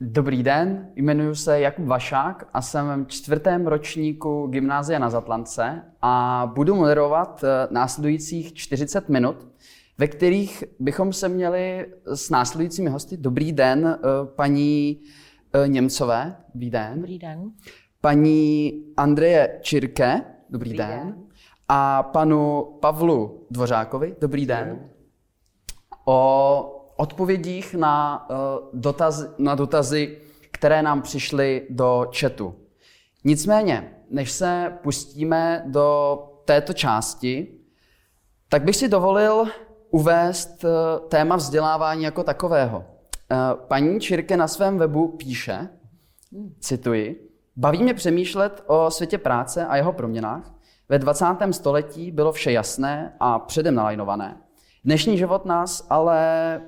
Dobrý den, jmenuji se Jakub Vašák a jsem v čtvrtém ročníku Gymnázia na Zatlance a budu moderovat eh, následujících 40 minut, ve kterých bychom se měli s následujícími hosty. Dobrý den, eh, paní eh, Němcové, dobrý den. Dobrý den. Paní Andreje Čirke, dobrý, dobrý den. den. A panu Pavlu Dvořákovi, dobrý den. O odpovědích na, uh, dotaz, na dotazy, které nám přišly do chatu. Nicméně, než se pustíme do této části, tak bych si dovolil uvést uh, téma vzdělávání jako takového. Uh, paní Čirke na svém webu píše, cituji, Baví mě přemýšlet o světě práce a jeho proměnách. Ve 20. století bylo vše jasné a předem nalajnované. Dnešní život nás ale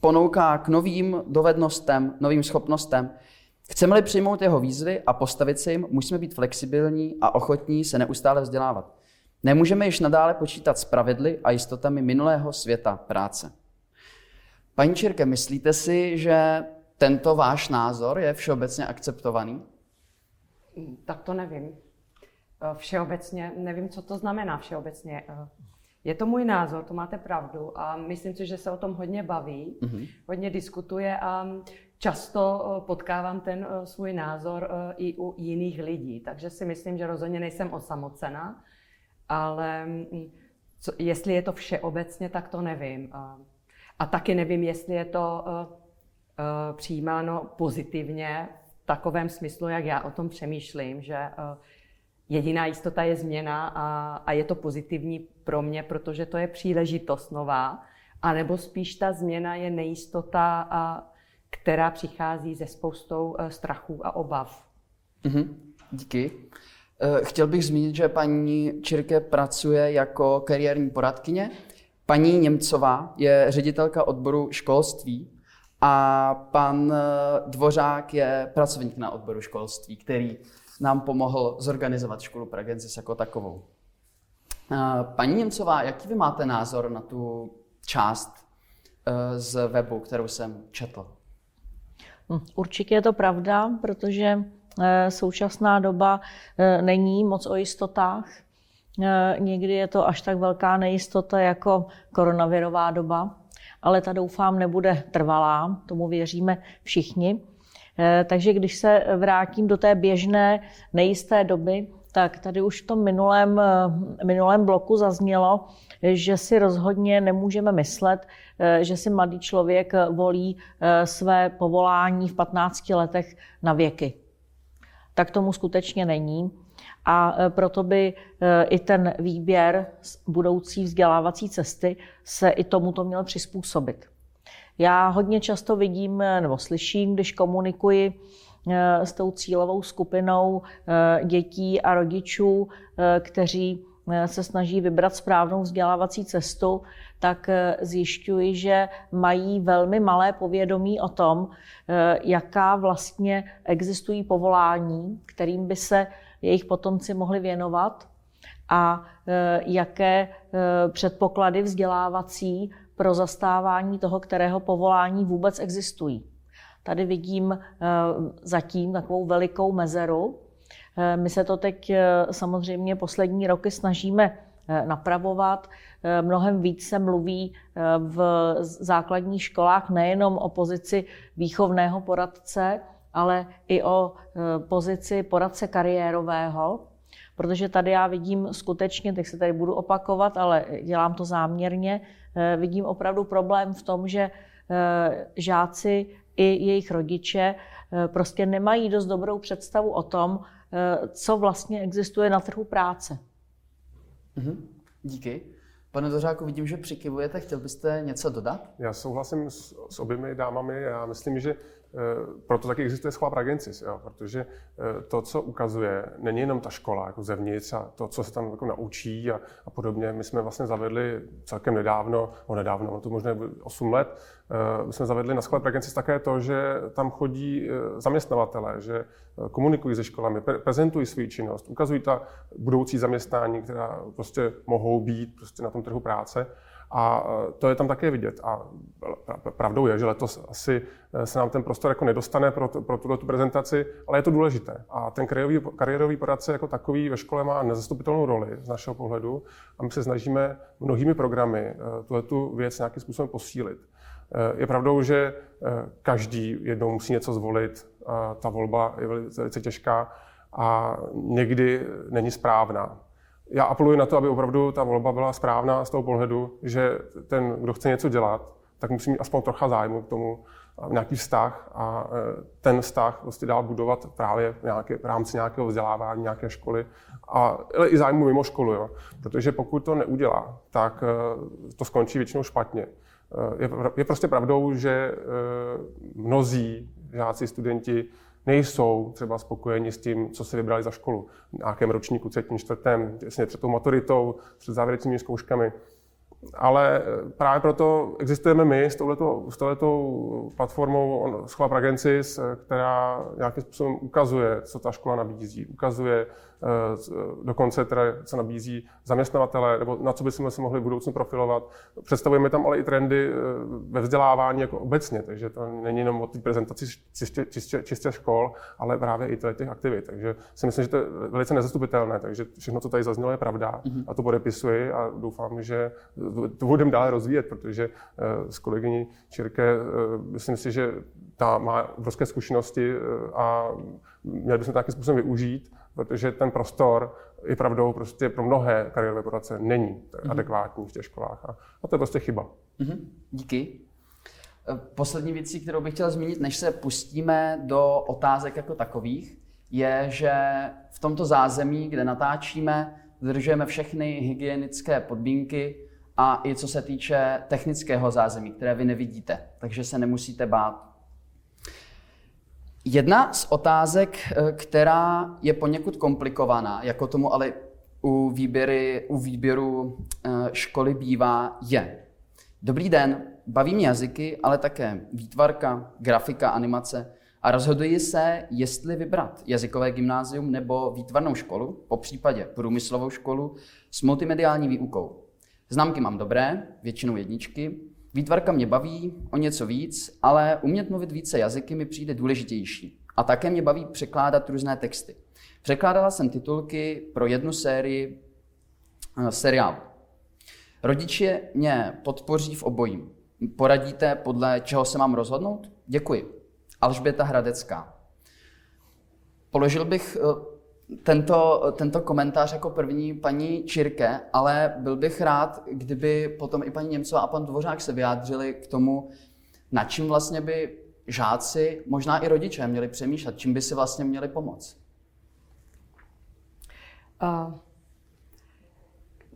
ponouká k novým dovednostem, novým schopnostem. Chceme-li přijmout jeho výzvy a postavit se jim, musíme být flexibilní a ochotní se neustále vzdělávat. Nemůžeme již nadále počítat s pravidly a jistotami minulého světa práce. Paní Čirke, myslíte si, že tento váš názor je všeobecně akceptovaný? Tak to nevím. Všeobecně, nevím, co to znamená všeobecně. Je to můj názor, to máte pravdu a myslím si, že se o tom hodně baví, mm-hmm. hodně diskutuje a často potkávám ten svůj názor i u jiných lidí, takže si myslím, že rozhodně nejsem osamocena, ale mm, co, jestli je to všeobecně, tak to nevím. A, taky nevím, jestli je to přijímáno pozitivně v takovém smyslu, jak já o tom přemýšlím, že jediná jistota je změna a, a je to pozitivní pro mě, protože to je příležitost nová, anebo spíš ta změna je nejistota, a, která přichází ze spoustou e, strachů a obav. Mm-hmm. Díky. E, chtěl bych zmínit, že paní Čirke pracuje jako kariérní poradkyně. Paní Němcová je ředitelka odboru školství a pan e, Dvořák je pracovník na odboru školství, který nám pomohl zorganizovat školu Pragensis jako takovou. Paní Němcová, jaký vy máte názor na tu část e, z webu, kterou jsem četl? Hm, určitě je to pravda, protože e, současná doba není moc o jistotách. Někdy je to až tak velká nejistota jako koronavirová doba, ale ta doufám nebude trvalá, tomu věříme všichni. Eh, takže když se vrátím do té běžné nejisté doby, tak tady už v tom minulém, eh, minulém bloku zaznělo, že si rozhodně nemůžeme myslet, eh, že si mladý člověk volí své povolání v 15 letech na věky. Tak tomu skutečně není. A proto by i ten výběr budoucí vzdělávací cesty se i tomuto měl přizpůsobit. Já hodně často vidím nebo slyším, když komunikuji eh, s tou cílovou skupinou eh, dětí a rodičů, eh, kteří se snaží vybrat správnou vzdělávací cestu, tak zjišťuji, že mají velmi malé povědomí o tom, jaká vlastně existují povolání, kterým by se jejich potomci mohli věnovat a jaké předpoklady vzdělávací pro zastávání toho, kterého povolání vůbec existují. Tady vidím eh, zatím takovou velikou mezeru. Eh, my se to teď eh, samozřejmě poslední roky snažíme napravovat. Mnohem víc se mluví v základních školách nejenom o pozici výchovného poradce, ale i o pozici poradce kariérového, protože tady já vidím skutečně, teď se tady budu opakovat, ale dělám to záměrně, vidím opravdu problém v tom, že žáci i jejich rodiče eh, prostě nemají dost dobrou představu o tom, co vlastně existuje na trhu práce. Mhm. Díky. Pane Dořáku, vidím, že přikivujete. Chtěl byste něco dodat? Já souhlasím s, s oběmi dámami. Já myslím, že Eh, proto taky existuje Schola Pragensis, jo, protože eh, to, co ukazuje, není jenom ta škola jako zevnitř a to, co se tam jako naučí a, a podobně. My jsme vlastně zavedli celkem nedávno, o nedávno, no to možná 8 let, eh, my jsme zavedli na Schole Pragensis také to, že tam chodí zaměstnavatele, že komunikují se školami, prezentují svou činnost, ukazují ta budoucí zaměstnání, která prostě mohou být prostě na tom trhu práce A to je tam také vidět. A pravdou je, že letos asi se nám ten prostor jako nedostane pro, pro tuto prezentaci, ale je to důležité. A ten kariérový, kariérový poradce jako takový ve škole má nezastupitelnou roli z našeho pohledu a my se snažíme mnohými programy tuto věc nějakým způsobem posílit. Je pravdou, že každý jednou musí něco zvolit, ta volba je velice těžká a někdy není správná. Já apeluji na to, aby opravdu ta volba byla správná z toho pohledu, že ten, kdo chce něco dělat, tak musí mít aspoň trocha zájmu k tomu, nějaký vztah a e, ten vztah prostě dál budovat právě v, nějaké, v rámci nějakého vzdělávání, nějaké školy, a, ale i zájmu mimo školu. Jo. Protože pokud to neudělá, tak e, to skončí většinou špatně. E, je, je prostě pravdou, že mnozí žáci, studenti nejsou třeba spokojeni s tím, co si vybrali za školu. V nějakém ročníku, třetím, čtvrtém, těsně před tou maturitou, před závěrečnými zkouškami. Ale právě proto existujeme my s touhletou, s touhletou platformou Schola Pragensis, která nějakým způsobem ukazuje, co ta škola nabízí. Ukazuje Eh, dokonce teda, co nabízí zaměstnavatele, nebo na co bychom se mohli v budoucnu profilovat. Představujeme tam ale i trendy eh, ve vzdělávání jako obecně, takže to není jenom o té prezentaci čistě, čistě, čistě škol, ale právě i těch aktivit. Takže si myslím, že to je velice nezastupitelné, takže všechno, co tady zaznělo, je pravda mm-hmm. a to podepisuji a doufám, že to budeme dále rozvíjet, protože eh, s kolegyní Čirke myslím si, že ta má obrovské zkušenosti a měli bychom to nějakým způsobem využít protože ten prostor je pravdou prostě pro mnohé kariérové poradce není mm-hmm. adekvátní v těch školách. A, a to je prostě chyba. Mm-hmm. Díky. E, poslední věcí, kterou bych chtěl zmínit, než se pustíme do otázek jako takových, je, že v tomto zázemí, kde natáčíme, dodržujeme všechny hygienické podmínky a i co se týče technického zázemí, které vy nevidíte, takže se nemusíte bát. Jedna z otázek, eh, která je poněkud komplikovaná, jako tomu ale u, výběry, u výběru eh, školy bývá, je. Dobrý den, baví mě jazyky, ale také výtvarka, grafika, animace. A rozhoduji se, jestli vybrat jazykové gymnázium nebo výtvarnou školu, po případě průmyslovou školu s multimediální výukou. Známky mám dobré, většinou jedničky, Výtvarka mě baví o něco víc, ale umět mluvit více jazyky mi přijde důležitější. A také mě baví překládat různé texty. Překládala jsem titulky pro jednu sérii uh, seriálu. Rodiče mě podpoří v obojím. Poradíte, podle čeho se mám rozhodnout? Děkuji. Alžběta Hradecká. Položil bych uh, tento, tento komentář jako první paní Čirke, ale byl bych rád, kdyby potom i paní Němcová a pan Dvořák se vyjádřili k tomu, na čím vlastně by žáci, možná i rodiče měli přemýšlet, čím by si vlastně měli pomoct. Uh,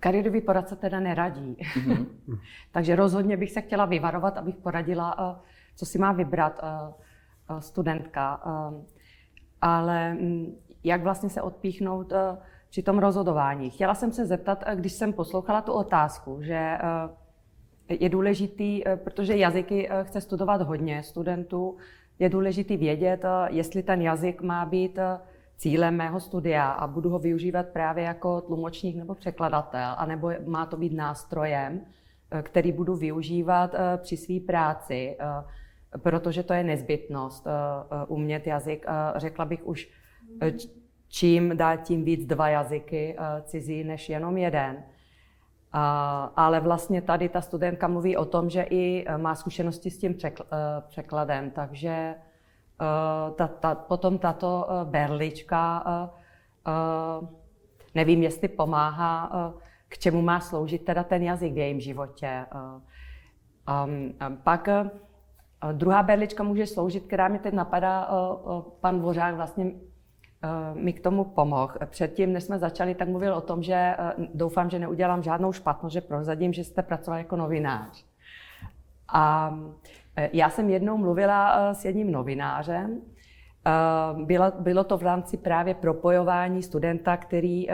kariérový poradce teda neradí. Mm-hmm. Takže rozhodně bych se chtěla vyvarovat, abych poradila, uh, co si má vybrat uh, studentka. Ale um, jak vlastně se odpíchnout eh, při tom rozhodování. Chtěla jsem se zeptat, eh, když jsem poslouchala tu otázku, že eh, je důležitý, protože jazyky chce studovat hodně studentů, je důležitý vědět, jestli ten jazyk má být cílem mého studia a budu ho využívat právě jako tlumočník nebo překladatel, anebo má to být nástrojem, který budu využívat při své práci, protože to je nezbytnost umět jazyk, řekla bych už čím dál tím víc dva jazyky eh, cizí než jenom jeden. Ale vlastně tady ta studentka mluví o tom, že i eh, má zkušenosti s tím překladem, takže ta, ta, potom tato berlička, nevím, jestli pomáhá, k čemu má sloužit teda ten jazyk v jejím životě. Pak druhá berlička může sloužit, která mi teď napadá, pan Dvořák vlastně Eh, mi k tomu pomohl. Předtím, než jsme začali, tak mluvil o tom, že eh, doufám, že neudělám žádnou špatnost, že prozadím, že jste pracoval jako novinář. A eh, já jsem jednou mluvila s jedním novinářem. Bylo, bylo to v rámci právě propojování studenta, který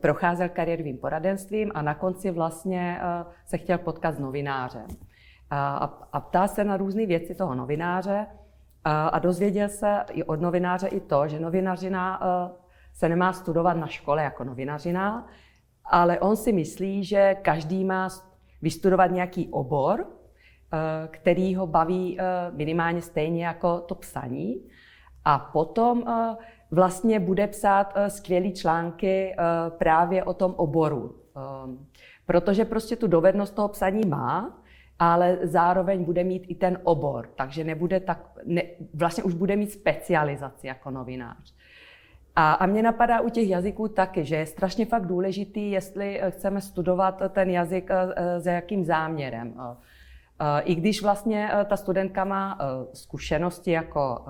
procházel kariérovým poradenstvím a na konci vlastně se chtěl potkat s novinářem. A ptá se na různé věci toho novináře a dozvěděl se i od novináře i to, že novinařina e, se nemá studovat na škole jako novinařina, ale on si myslí, že každý má vystudovat nějaký obor, který ho baví minimálně stejně jako to psaní. A potom vlastně bude psát skvělé články právě o tom oboru. Protože prostě tu dovednost toho psaní má, ale zároveň bude mít i ten obor, takže nebude tak, ne, vlastně už bude mít specializaci jako novinář. A, a mě napadá u těch jazyků taky, že je strašně fakt důležitý, jestli eh, chceme studovat ten jazyk eh, za jakým záměrem. Eh, I když vlastně ta studentka má zkušenosti jako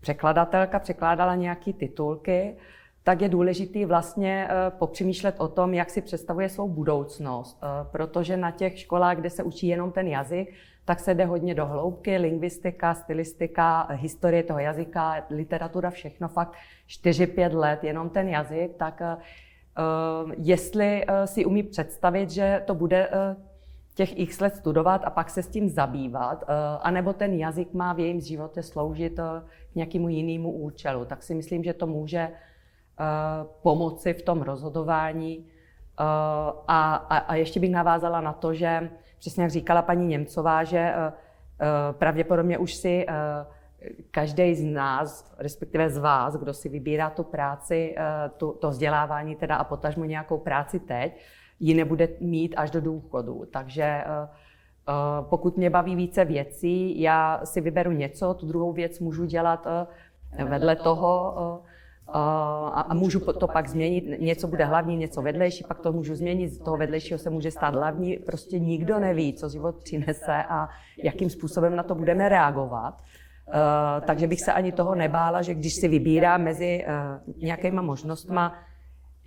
překladatelka, překládala nějaké titulky, tak je důležitý vlastně eh, popřemýšlet o tom, jak si představuje svou budoucnost, eh, protože na těch školách, kde se učí jenom ten jazyk, tak se jde hodně do hloubky, lingvistika, stylistika, historie toho jazyka, literatura, všechno fakt 4-5 let, jenom ten jazyk, tak eh, jestli si umí představit, že to bude těch x let studovat a pak se s tím zabývat, anebo ten jazyk má v jejím životě sloužit k nějakému jinému účelu, tak si myslím, že to může pomoci v tom rozhodování. Eh, a, a, a ještě bych navázala na to, že přesně jak říkala paní Němcová, že eh, pravděpodobně už si každý z nás, respektive z vás, kdo si vybírá tu práci, tu, to vzdělávání teda a potažmu nějakou práci teď, ji nebude mít až do důchodu. Takže pokud mě baví více věcí, já si vyberu něco, tu druhou věc můžu dělat vedle toho, a, a můžu to pak změnit, něco bude hlavní, něco vedlejší, pak to můžu změnit, z toho vedlejšího se může stát hlavní, prostě nikdo neví, co život přinese a jakým způsobem na to budeme reagovat. Uh, takže bych se ani toho nebála, že když si vybírám mezi uh, nějakýma možnostma,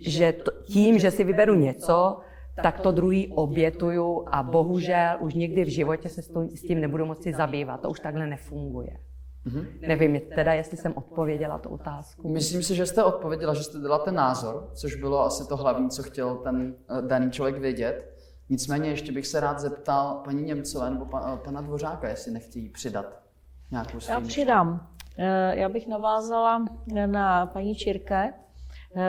že to, tím, že si vyberu něco, tak to druhý obětuju a bohužel už nikdy v životě se s tím nebudu moci zabývat. To už takhle nefunguje. Mm-hmm. Nevím teda, jestli jsem odpověděla tu otázku. Myslím si, že jste odpověděla, že jste dala ten názor, což bylo asi to hlavní, co chtěl ten eh, daný člověk vědět. Nicméně ještě bych se rád zeptal paní Němcové nebo eh, pana Dvořáka, jestli nechtějí přidat nějakou svým. Já přidám. Eh, já bych navázala na paní Čirke,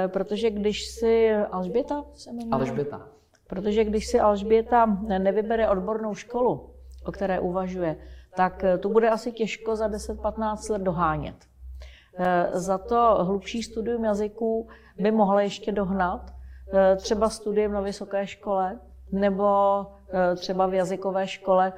protože když si Alžběta se jmenuje? Alžběta. Protože když si Alžběta nevybere odbornou školu, o které uvažuje, tak eh, tu bude asi těžko za 10-15 let dohánět. Eh, za to hlubší studium jazyků by mohla ještě dohnat, eh, třeba studiem na vysoké škole, nebo třeba v jazykové škole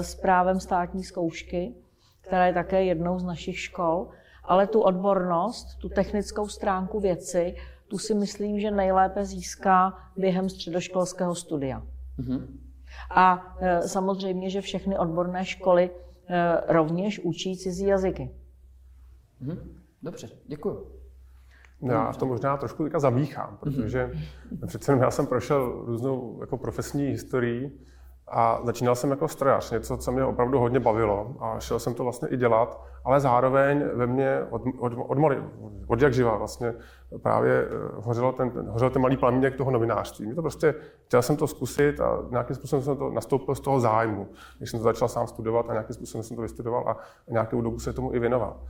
s právem státní zkoušky, která je také jednou z našich škol. Ale tu odbornost, tu technickou stránku věci, tu si myslím, že nejlépe získá během středoškolského studia. Mm-hmm. A e, samozřejmě, že všechny odborné školy e, rovněž učí cizí jazyky. Mhm. Dobře, děkuji. Já to možná trošku teďka zamíchám, protože přece já jsem prošel různou jako profesní historií a začínal jsem jako strojař, něco, co mě opravdu hodně bavilo a šel jsem to vlastně i dělat, ale zároveň ve mně od, od, od, od, od jak živa vlastně právě eh, hořel ten, hořel ten malý plamínek toho novinářství. Mě to prostě, chtěl jsem to zkusit a nějakým způsobem jsem to nastoupil z toho zájmu, když jsem to začal sám studovat a nějakým způsobem jsem to vystudoval a nějakou dobu se tomu i věnoval.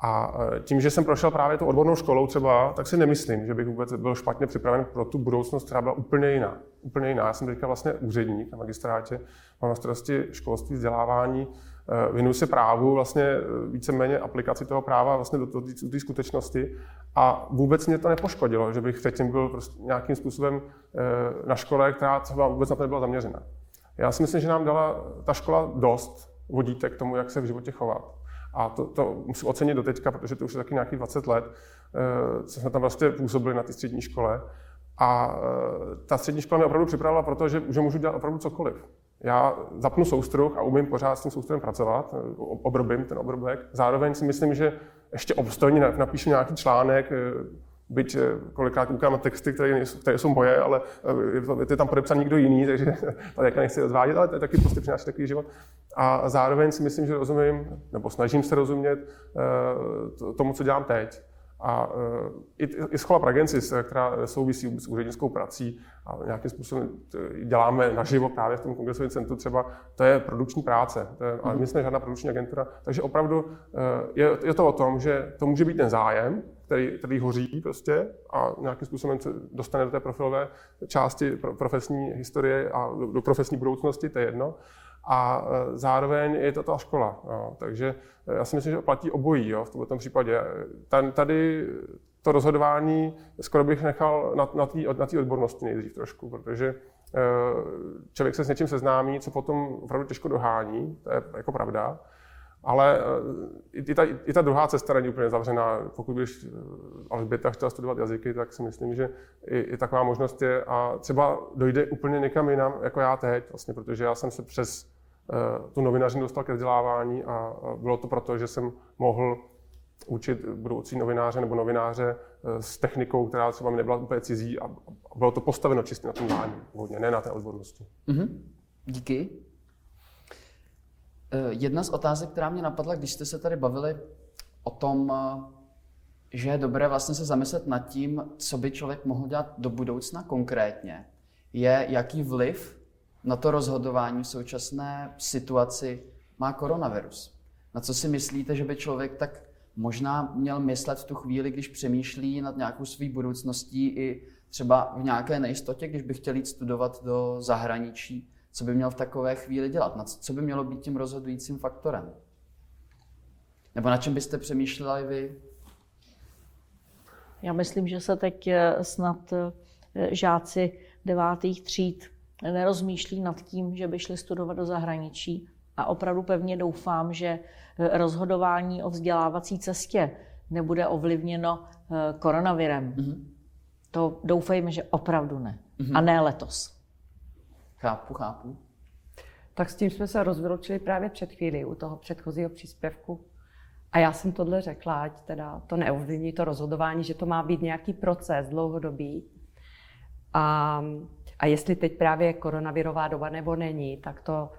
A e, tím, že jsem prošel právě tu odbornou školou třeba, tak si nemyslím, že bych vůbec byl špatně připraven pro tu budoucnost, která byla úplně jiná. Úplně jiná. Já jsem teďka vlastně úředník na magistrátě, mám na starosti školství, vzdělávání, e, věnuju se právu, vlastně e, víceméně aplikaci toho práva vlastně do, té skutečnosti a vůbec mě to nepoškodilo, že bych předtím byl prostě nějakým způsobem na škole, která třeba vůbec na to nebyla zaměřena. Já si myslím, že nám dala ta škola dost vodítek k tomu, jak se v životě chovat. A to, to musím ocenit do teďka, protože to už je taky nějakých 20 let, eh, co jsme tam vlastně působili na té střední škole. A eh, ta střední škola mě opravdu připravila proto, že, že můžu dělat opravdu cokoliv. Já zapnu soustruh a umím pořád s tím soustruhem pracovat, eh, obrobím ten obrobek. Zároveň si myslím, že ještě obstojně napíšu nějaký článek, byť eh, kolikrát koukám na texty, které, nejsou, které jsou moje, ale eh, je, je tam podepsaný někdo jiný, takže tady jak nechci odvádět, ale to je taky prostě přináší takový život. A zároveň si myslím, že rozumím, nebo snažím se rozumět eh, tomu, co dělám teď. A i, i schola pragensis, která souvisí s úřednickou prací a nějakým způsobem děláme naživo právě v tom kongresovém centru třeba, to je produkční práce, ale my jsme žádná produkční agentura, takže opravdu je, je to o tom, že to může být ten zájem, který, který hoří prostě a nějakým způsobem se dostane do té profilové části profesní historie a do, do profesní budoucnosti, to je jedno. A e, zároveň je to ta škola. Jo. Takže e, já si myslím, že platí obojí jo, v tomto případě. Tady to rozhodování skoro bych nechal na, na té na odbornosti nejdřív trošku, protože e, člověk se s něčím seznámí, co potom opravdu těžko dohání, to je jako pravda. Ale i ta, i ta druhá cesta není úplně zavřená. Pokud byš Alžběta chtěla studovat jazyky, tak si myslím, že i, i taková možnost je. A třeba dojde úplně někam jinam, jako já teď, vlastně, protože já jsem se přes tu novinařinu dostal ke vzdělávání a, bylo to proto, že jsem mohl učit budoucí novináře nebo novináře s technikou, která třeba mi nebyla úplně cizí a bylo to postaveno čistě na tom dání, hodně, ne na té odbornosti. Mm-hmm. Díky. Eh, jedna z otázek, která mě napadla, když jste se tady bavili o tom, eh, že je dobré vlastně se zamyslet nad tím, co by člověk mohl dělat do budoucna konkrétně, je, jaký vliv na to rozhodování v současné situaci má koronavirus. Na co si myslíte, že by člověk tak možná měl myslet v tu chvíli, když přemýšlí nad nějakou svou budoucností i třeba v nějaké nejistotě, když by chtěl jít studovat do zahraničí, co by měl v takové chvíli dělat, na co by mělo být tím rozhodujícím faktorem. Nebo na čem byste přemýšleli vy? Já myslím, že se teď eh, snad eh, žáci devátých tříd nerozmýšlí nad tím, že by šli studovat do zahraničí. A opravdu pevně doufám, že eh, rozhodování o vzdělávací cestě nebude ovlivněno koronavirem. Mm-hmm. To doufejme, že opravdu ne. Mm-hmm. A ne letos. Chápu, chápu. Tak s tím jsme se rozvyloučili právě před chvíli u toho předchozího příspěvku. A já jsem tohle řekla, ať teda to neovlivní to rozhodování, že to má být nějaký proces dlouhodobý. A, a jestli teď právě koronavirová doba nebo není, tak to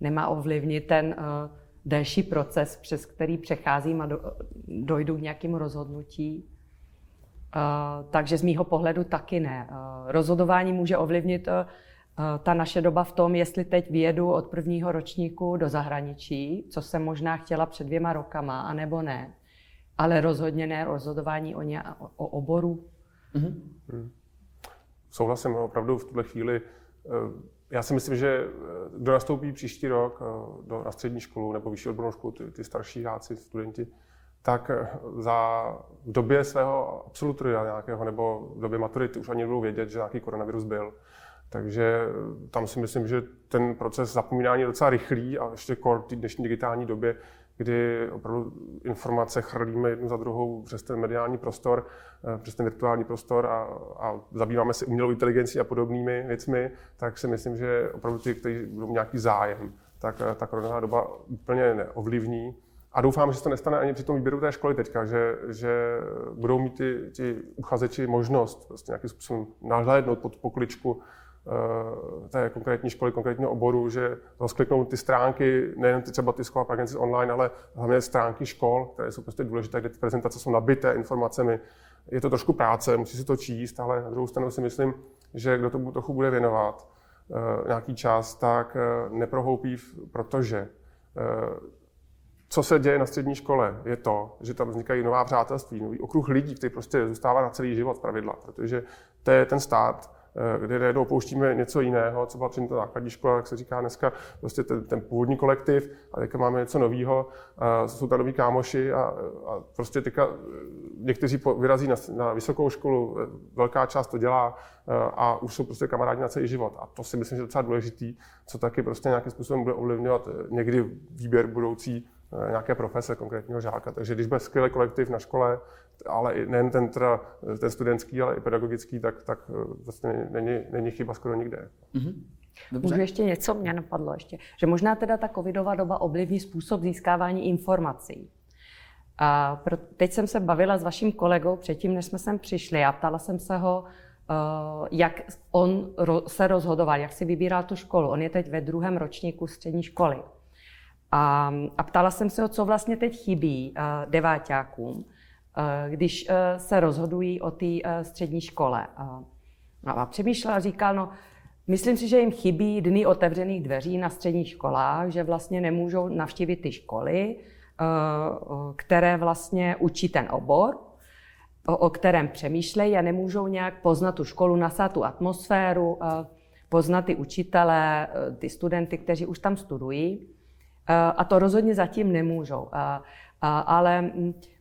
nemá ovlivnit ten uh, delší proces, přes který přecházím a do, dojdu k nějakému rozhodnutí. Uh, takže z mýho pohledu taky ne. Uh, rozhodování může ovlivnit uh, ta naše doba v tom, jestli teď vyjedu od prvního ročníku do zahraničí, co jsem možná chtěla před dvěma rokama, anebo ne. Ale rozhodně ne rozhodování o, ně, o oboru. Mm-hmm. Souhlasím, opravdu v tuhle chvíli. Eh, já si myslím, že eh, kdo nastoupí příští rok do, na střední školu nebo vyšší odbornou školu, ty, ty starší žáci, studenti, tak za v době svého absolutoria nějakého nebo v době maturity už ani nebudou vědět, že nějaký koronavirus byl. Takže eh, tam si myslím, že ten proces zapomínání je docela rychlý a ještě v dnešní digitální době, kdy opravdu informace chrlíme jednu za druhou přes ten mediální prostor, eh, přes ten virtuální prostor a, a zabýváme se umělou inteligencí a podobnými věcmi, tak si myslím, že opravdu ty, kteří budou nějaký zájem, tak eh, ta koronová doba úplně neovlivní. A doufám, že se to nestane ani při tom výběru té školy teďka, že, že budou mít ty, ti uchazeči možnost prostě nějakým způsobem nahlédnout pod pokličku té konkrétní školy, konkrétního oboru, že rozkliknou ty stránky, nejen ty třeba ty School Agencies online, ale hlavně stránky škol, které jsou prostě důležité, kde ty prezentace jsou nabité informacemi. Je to trošku práce, musí se to číst, ale na druhou stranu si myslím, že kdo tomu trochu bude věnovat uh, nějaký čas, tak uh, neprohoupí, protože co se děje na střední škole, je to, že tam vznikají nová přátelství, nový okruh lidí, který prostě zůstává na celý život pravidla, protože to je ten stát, Eh, kde najednou opouštíme něco jiného, co patří ta základní škola, jak se říká dneska, prostě ten, ten původní kolektiv a teďka máme něco nového, jsou tam noví kámoši a, a prostě teďka eh, někteří vyrazí na, na vysokou školu, eh, velká část to dělá a už jsou prostě kamarádi na celý život. A to si myslím, že je docela důležitý, co taky prostě nějakým způsobem bude ovlivňovat někdy výběr budoucí nějaké profese konkrétního žáka. Takže když bude skvělý kolektiv na škole, ale nejen ten, teda, ten studentský, ale i pedagogický, tak, tak eh, vlastně není, není chyba skoro nikde. Mm-hmm. Dobře. Můžu ještě něco, mě napadlo ještě, že možná teda ta covidová doba ovlivní způsob získávání informací. A pro, teď jsem se bavila s vaším kolegou předtím, než jsme sem přišli a ptala jsem se ho, uh, jak on ro, se rozhodoval, jak si vybíral tu školu. On je teď ve druhém ročníku střední školy. A, a ptala jsem se ho, co vlastně teď chybí uh, deváťákům když se rozhodují o té střední škole. A přemýšlel a říkal, no, myslím si, že jim chybí dny otevřených dveří na středních školách, že vlastně nemůžou navštívit ty školy, které vlastně učí ten obor, o, o kterém přemýšlejí a nemůžou nějak poznat tu školu, nasát tu atmosféru, poznat ty učitele, ty studenty, kteří už tam studují. A to rozhodně zatím nemůžou. Ale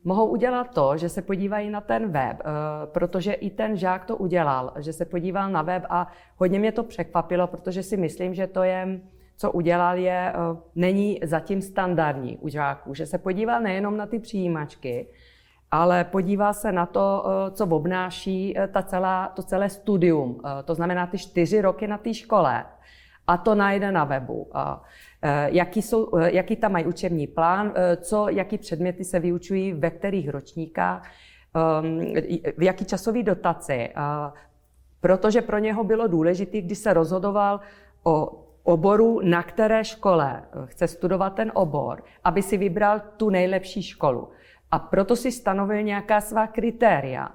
mohou udělat to, že se podívají na ten web, protože i ten žák to udělal, že se podíval na web a hodně mě to překvapilo, protože si myslím, že to je, co udělal, je, není zatím standardní u žáků, že se podíval nejenom na ty přijímačky, ale podívá se na to, co obnáší ta celá, to celé studium, to znamená ty čtyři roky na té škole. A to najde na webu. Eh, jaký, jsou, eh, jaký tam mají učební plán, eh, co, jaký předměty se vyučují ve kterých ročníkách, ehm, v jaký časový dotaci. Protože pro něho bylo důležité, když se rozhodoval o oboru, na které škole chce studovat ten obor, aby si vybral tu nejlepší školu. A proto si stanovil nějaká svá kritéria.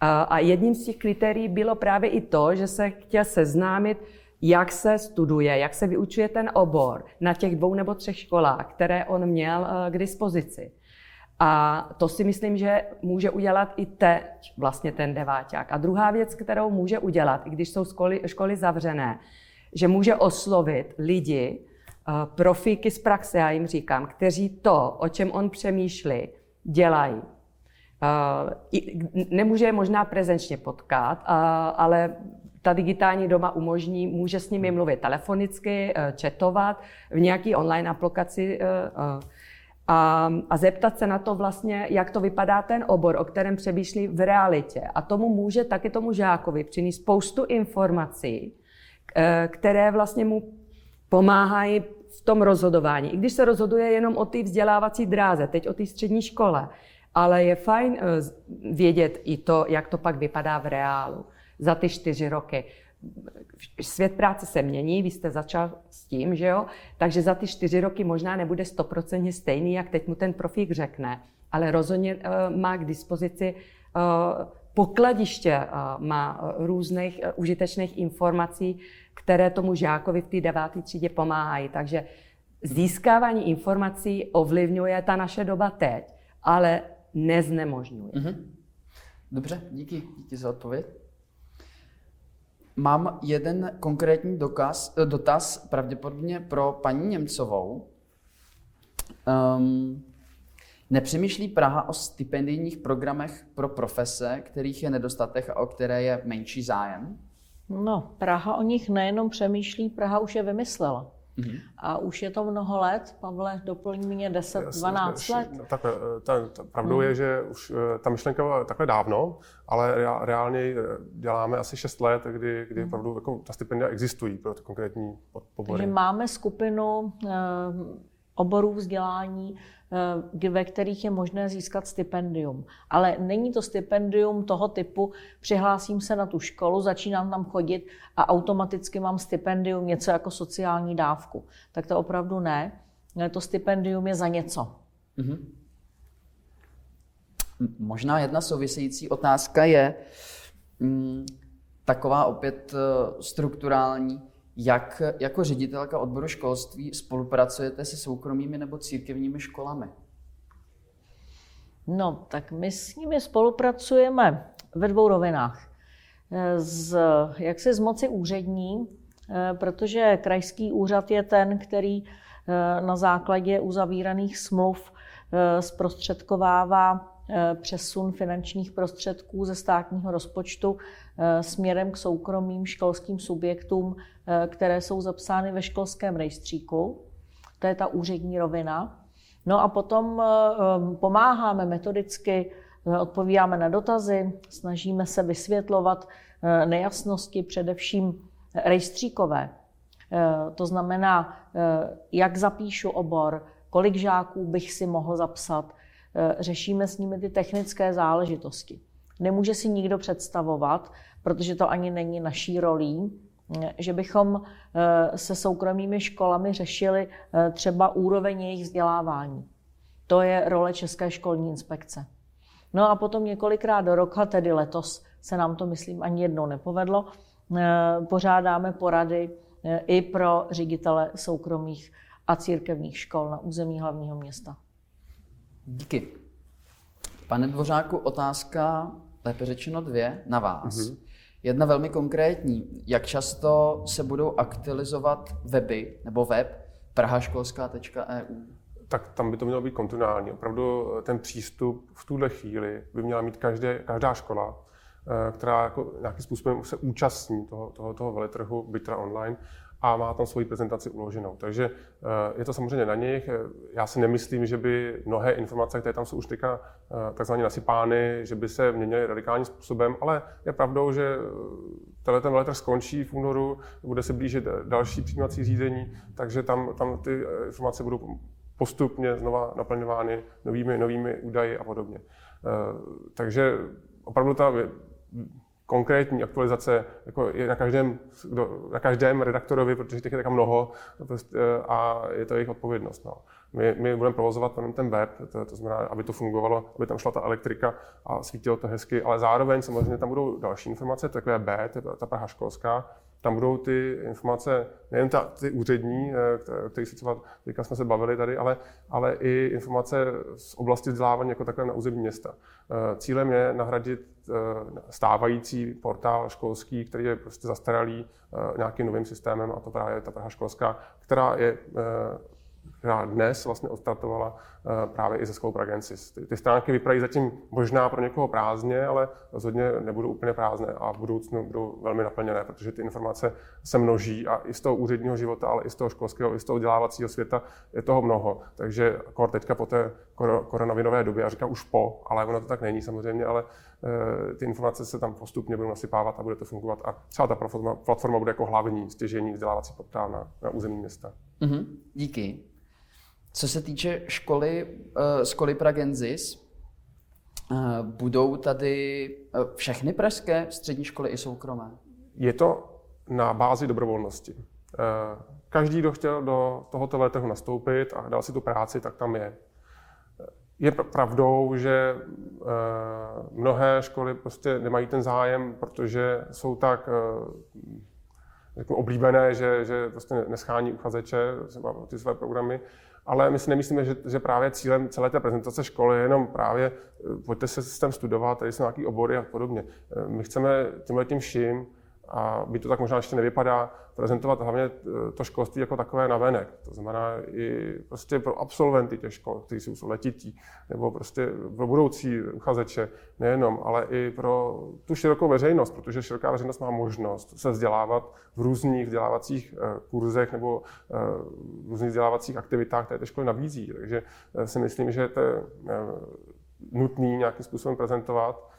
A jedním z těch kritérií bylo právě i to, že se chtěl seznámit jak se studuje, jak se vyučuje ten obor na těch dvou nebo třech školách, které on měl eh, k dispozici. A to si myslím, že může udělat i teď vlastně ten deváťák. A druhá věc, kterou může udělat, i když jsou školy, školy zavřené, že může oslovit lidi, eh, profíky z praxe, já jim říkám, kteří to, o čem on přemýšlí, dělají. Eh, nemůže je možná prezenčně potkat, ale ta digitální doma umožní, může s nimi mluvit telefonicky, eh, četovat v nějaké online aplikaci eh, eh, a, a zeptat se na to vlastně, jak to vypadá ten obor, o kterém přemýšlí v realitě. A tomu může taky tomu žákovi přinést spoustu informací, které vlastně mu pomáhají v tom rozhodování. I když se rozhoduje jenom o té vzdělávací dráze, teď o té střední škole, ale je fajn vědět i to, jak to pak vypadá v reálu za ty čtyři roky. Svět práce se mění, vy jste začal s tím, že jo? Takže za ty čtyři roky možná nebude stoprocentně stejný, jak teď mu ten profík řekne, ale rozhodně uh, má k dispozici uh, pokladiště, uh, má různých užitečných informací, které tomu žákovi v té deváté třídě pomáhají. Takže získávání informací ovlivňuje ta naše doba teď, ale neznemožňuje. Mm-hmm. Dobře, díky, díky za odpověď. Mám jeden konkrétní dokaz, eh, dotaz, pravděpodobně pro paní Němcovou. Um, nepřemýšlí Praha o stipendijních programech pro profese, kterých je nedostatek a o které je menší zájem? No, Praha o nich nejenom přemýšlí, Praha už je vymyslela. Mm-hmm. A už je to mnoho let, Pavle, doplň mě 10-12 let. No, takhle, eh, ta, ta, pravdou mm. je, že už eh, ta myšlenka byla takhle dávno, ale reálně eh, děláme asi 6 let, kdy, kdy mm. opravdu jako, ta stipendia existují pro ty konkrétní obory. Takže máme skupinu oborů vzdělání, ve kterých je možné získat stipendium. Ale není to stipendium toho typu, přihlásím se na tu školu, začínám tam chodit a automaticky mám stipendium, něco jako sociální dávku. Tak to opravdu ne. To stipendium je za něco. Mm-hmm. Možná jedna související otázka je mm, taková opět eh, strukturální. Jak jako ředitelka odboru školství spolupracujete se soukromými nebo církevními školami? No, tak my s nimi spolupracujeme ve dvou rovinách. Z, jak se z moci úřední, eh, protože krajský úřad je ten, který eh, na základě uzavíraných smluv eh, zprostředkovává přesun finančních prostředků ze státního rozpočtu směrem k soukromým školským subjektům Eh, které jsou zapsány ve školském rejstříku. To je ta úřední rovina. No a potom eh, eh, pomáháme metodicky, odpovídáme na dotazy, snažíme se vysvětlovat nejasnosti, především rejstříkové. To znamená, jak zapíšu obor, kolik žáků bych si mohl zapsat. Řešíme s nimi ty technické záležitosti. Nemůže si nikdo představovat, protože to ani není naší rolí, že bychom eh, se soukromými školami řešili eh, třeba úroveň jejich vzdělávání. To je role České školní inspekce. No a potom několikrát do roka, tedy letos se nám to, myslím, ani jednou nepovedlo, pořádáme porady i pro ředitele soukromých a církevních škol na území hlavního města. Díky. Pane Dvořáku, otázka, lépe řečeno dvě, na vás. Mm-hmm. Jedna velmi konkrétní. Jak často se budou aktualizovat weby nebo web prahaškolská.eu? Tak tam by to mělo být kontinuální. Opravdu ten přístup v tuhle chvíli by měla mít každé, každá škola, eh, která jako nějakým způsobem se účastní toho, toho, toho veletrhu, byť teda online, a má tam svoji prezentaci uloženou. Takže eh, je to samozřejmě na nich. Já si nemyslím, že by mnohé informace, které tam jsou už teďka eh, takzvaně nasypány, že by se měnily radikálním způsobem, ale je pravdou, že eh, tenhle ten veletrh skončí v únoru, bude se blížit další přijímací řízení, takže tam, tam ty informace budou postupně znova naplňovány novými, novými údaji a podobně. Takže opravdu ta konkrétní aktualizace jako je na každém, na každém redaktorovi, protože těch je tak mnoho prostě, a je to jejich odpovědnost. No. My, my budeme provozovat ten web, to, to znamená, aby to fungovalo, aby tam šla ta elektrika a svítilo to hezky, ale zároveň samozřejmě tam budou další informace, takové B, to je ta Praha školská, tam budou ty informace, nejen ta, ty úřední, eh, které se třeba teďka jsme se bavili tady, ale, ale i informace z oblasti vzdělávání jako takové na území města. Eh, cílem je nahradit eh, stávající portál školský, který je prostě zastaralý nějakým novým systémem, a to právě ta Praha školská, která je která dnes vlastně odstartovala eh, právě i ze School Pragensis. Ty, ty stránky vypadají zatím možná pro někoho prázdně, ale rozhodně nebudou úplně prázdné a v budoucnu budou velmi naplněné, protože ty informace se množí a i z toho úředního života, ale i z toho školského, i z toho vzdělávacího světa je toho mnoho. Takže kor teďka po té koronavirové době, já říkám už po, ale ono to tak není samozřejmě, ale eh, ty informace se tam postupně budou nasypávat a bude to fungovat. A třeba ta platforma, platforma bude jako hlavní stěžení vzdělávací portál na, na území města. Mm-hmm. Díky. Co se týče školy, uh, školy Pragenzis, uh, budou tady uh, všechny pražské střední školy i soukromé? Je to na bázi dobrovolnosti. Každý, kdo chtěl do tohoto veletrhu nastoupit a dal si tu práci, tak tam je. Je pravdou, že mnohé školy prostě nemají ten zájem, protože jsou tak jako oblíbené, že, že prostě neschání uchazeče ty své programy ale my si nemyslíme, že, že právě cílem celé té prezentace školy je jenom právě pojďte se systém studovat, tady jsou nějaké obory a podobně. My chceme tímhle tím vším a by to tak možná ještě nevypadá, prezentovat hlavně eh, to školství jako takové navenek. To znamená i prostě pro absolventy těch škol, kteří jsou letití, nebo prostě pro budoucí uchazeče, nejenom, ale i pro tu širokou veřejnost, protože široká veřejnost má možnost se vzdělávat v různých vzdělávacích eh, kurzech nebo eh, v různých vzdělávacích aktivitách, které ty školy nabízí. Takže si myslím, že to je nutný nějakým způsobem prezentovat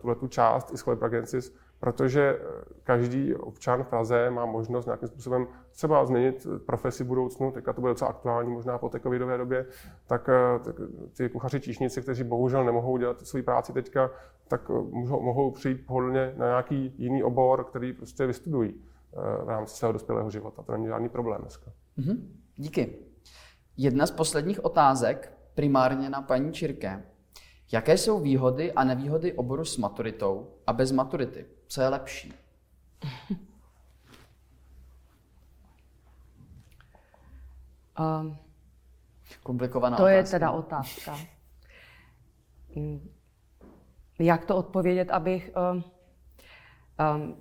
tuhle tu část i School Pragensis, protože eh, každý občan v Praze má možnost nějakým způsobem třeba změnit profesi v budoucnu, teďka to bude docela aktuální možná po té covidové době, tak, eh, tak ty kuchaři číšníci, kteří bohužel nemohou dělat svou práci teďka, tak eh, mohou, mohou přijít pohodlně na nějaký jiný obor, který prostě vystudují v rámci svého dospělého života. To není žádný problém dneska. Mm-hmm. Díky. Jedna z posledních otázek, primárně na paní Čirke. Jaké jsou výhody a nevýhody oboru s maturitou a bez maturity? Co je lepší? Um, Komplikovaná to otázka. je teda otázka. Mm, jak to odpovědět, abych... Um, um,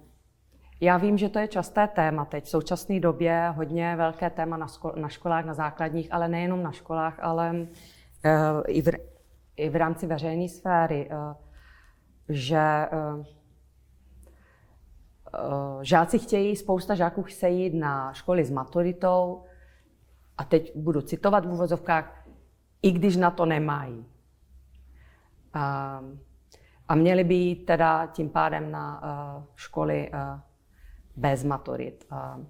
já vím, že to je časté téma teď. V současné době hodně velké téma na, škol- na školách, na základních, ale nejenom na školách, ale uh, i, v, i v rámci veřejné sféry, uh, že uh, žáci chtějí, spousta žáků chce jít na školy s maturitou a teď budu citovat v úvozovkách, i když na to nemají. A, a měli by jít teda tím pádem na uh, školy uh, bez maturit. Uh,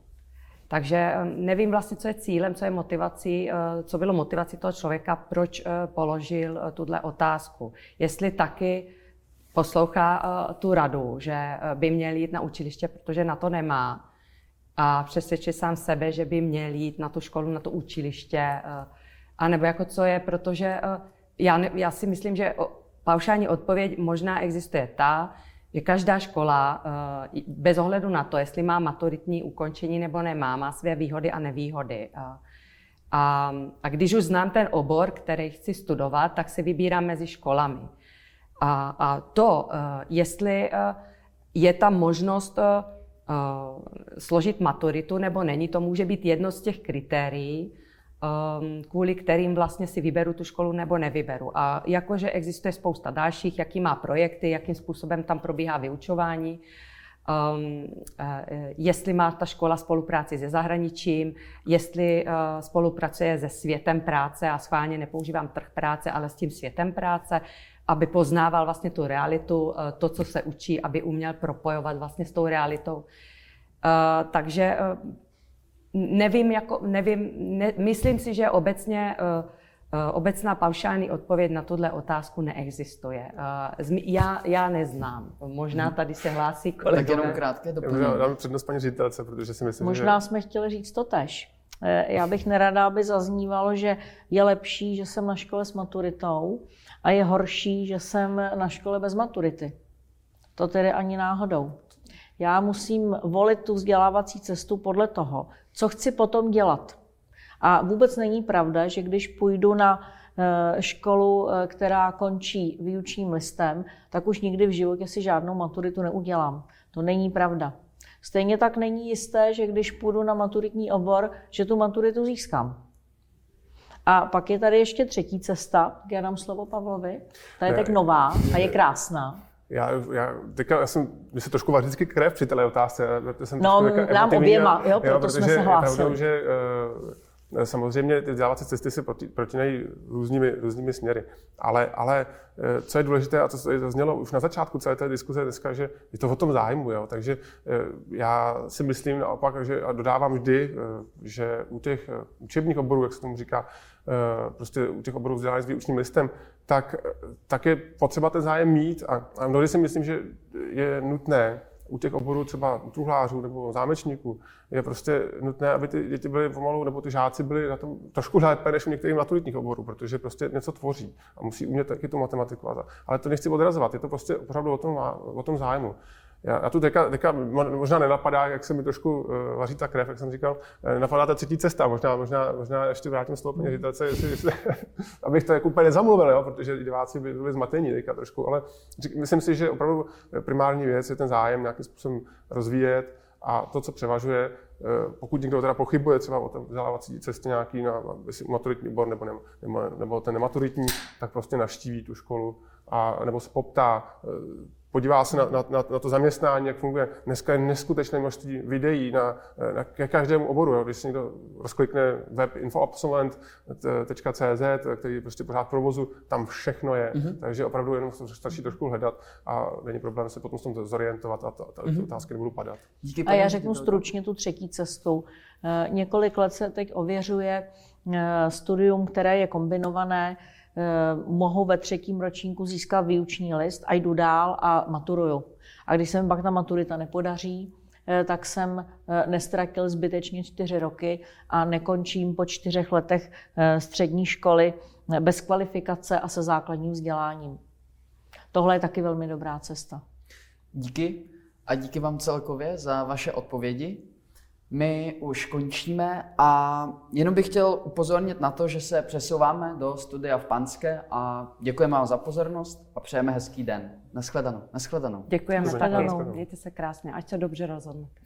takže nevím vlastně, co je cílem, co je motivací, co bylo motivací toho člověka, proč položil tuhle otázku. Jestli taky poslouchá uh, tu radu, že uh, by měl jít na učiliště, protože na to nemá a přesvědčit sám sebe, že by měl jít na tu školu, na to učiliště, uh, a nebo jako co je, protože já, ne, já si myslím, že paušální odpověď možná existuje ta, že každá škola, eh, bez ohledu na to, jestli má maturitní ukončení nebo nemá, má své výhody a nevýhody. A, a když už znám ten obor, který chci studovat, tak si vybírám mezi školami. A, a to, eh, jestli eh, je tam možnost složit maturitu nebo není, to může být jedno z těch kritérií, um, kvůli kterým vlastně si vyberu tu školu nebo nevyberu. A jakože existuje spousta dalších, jaký má projekty, jakým způsobem tam probíhá vyučování, um, jestli má ta škola spolupráci se zahraničím, jestli uh, spolupracuje se světem práce a schválně nepoužívám trh práce, ale s tím světem práce, aby poznával vlastně tu realitu, uh, to, co se učí, aby uměl propojovat vlastně s tou realitou. Uh, takže uh, nevím, jako, nevím ne, myslím si, že obecně obecná paušální odpověď na tuhle otázku neexistuje. Já, já neznám. Možná mhm. tady se hlásí kolegové. Tak jenom krátké doplnění. Dám přednost paní ředitelce, protože si myslím, Možná že... jsme chtěli říct to tež. Já bych nerada, aby zaznívalo, že je lepší, že jsem na škole s maturitou a je horší, že jsem na škole bez maturity. To tedy ani náhodou. Já musím volit tu vzdělávací cestu podle toho, co chci potom dělat. A vůbec není pravda, že když půjdu na eh, školu, eh, která končí výučním listem, tak už nikdy v životě si žádnou maturitu neudělám. To není pravda. Stejně tak není jisté, že když půjdu na maturitní obor, že tu maturitu získám. A pak je tady ještě třetí cesta, já dám slovo Pavlovi. Ta je teď nová a je krásná. Já, já, teďka, já jsem, mi se trošku vždycky krev při této otázce. Jsem no, nám oběma, jo, proto jo, jsme se hlásili. Pravdou, že uh, samozřejmě ty vzdělávací cesty se proti, protinají různými, různými směry. Ale, ale uh, co je důležité a co se zaznělo už na začátku celé té diskuze dneska, že je to o tom zájmu. Jo? Takže uh, já si myslím naopak, že a dodávám vždy, že u těch učebních oborů, jak se tomu říká, prostě u těch oborů vzdělání s výučním listem, tak, tak je potřeba ten zájem mít a, a mnohdy si myslím, že je nutné u těch oborů třeba u truhlářů nebo zámečníků, je prostě nutné, aby ty děti byly pomalu, nebo ty žáci byli na tom trošku lépe než u některých maturitních oborů, protože prostě něco tvoří a musí umět taky tu matematiku. Ale to nechci odrazovat, je to prostě opravdu o tom, o tom zájmu. Já, já tu teďka, teďka možná nenapadá, jak se mi trošku uh, vaří ta krev, jak jsem říkal, uh, napadá ta třetí cesta, možná, možná, možná ještě vrátím slovo paní ředitelce, jestli, jestli, abych to jako úplně nezamluvil, jo, protože diváci by byli zmatení teďka trošku, ale myslím si, že opravdu primární věc je ten zájem nějakým způsobem rozvíjet a to, co převažuje, uh, pokud někdo teda pochybuje třeba o té vzdělávací cestě nějaký na maturitní obor nebo, ne, nebo, nebo ten nematuritní, tak prostě navštíví tu školu a, nebo se poptá, podívá se na, na, na, na to zaměstnání, jak funguje. Dneska je neskutečné množství videí na, na ke každému oboru. Jo. Když si někdo rozklikne web infoabsolvent.cz, který je prostě pořád v provozu, tam všechno je. Mm-hmm. Takže opravdu jenom stačí trošku hledat a není problém se potom s tom zorientovat a ta, ta, mm-hmm. otázky nebudou padat. Díky a já řeknu stručně tu třetí cestu. Eh, několik let se teď ověřuje eh, studium, které je kombinované Eh, mohou ve třetím ročníku získat výuční list a jdu dál a maturuju. A když se mi pak ta maturita nepodaří, eh, tak jsem eh, nestratil zbytečně čtyři roky a nekončím po čtyřech letech střední školy bez kvalifikace a se základním vzděláním. Tohle je taky velmi dobrá cesta. Díky a díky vám celkově za vaše odpovědi. My už končíme a jenom bych chtěl upozornit na to, že se přesouváme do studia v Panské a děkujeme vám za pozornost a přejeme hezký den. Naschledanou. Naschledanou. Děkujeme taky. Mějte se krásně, ať se dobře rozhodnete.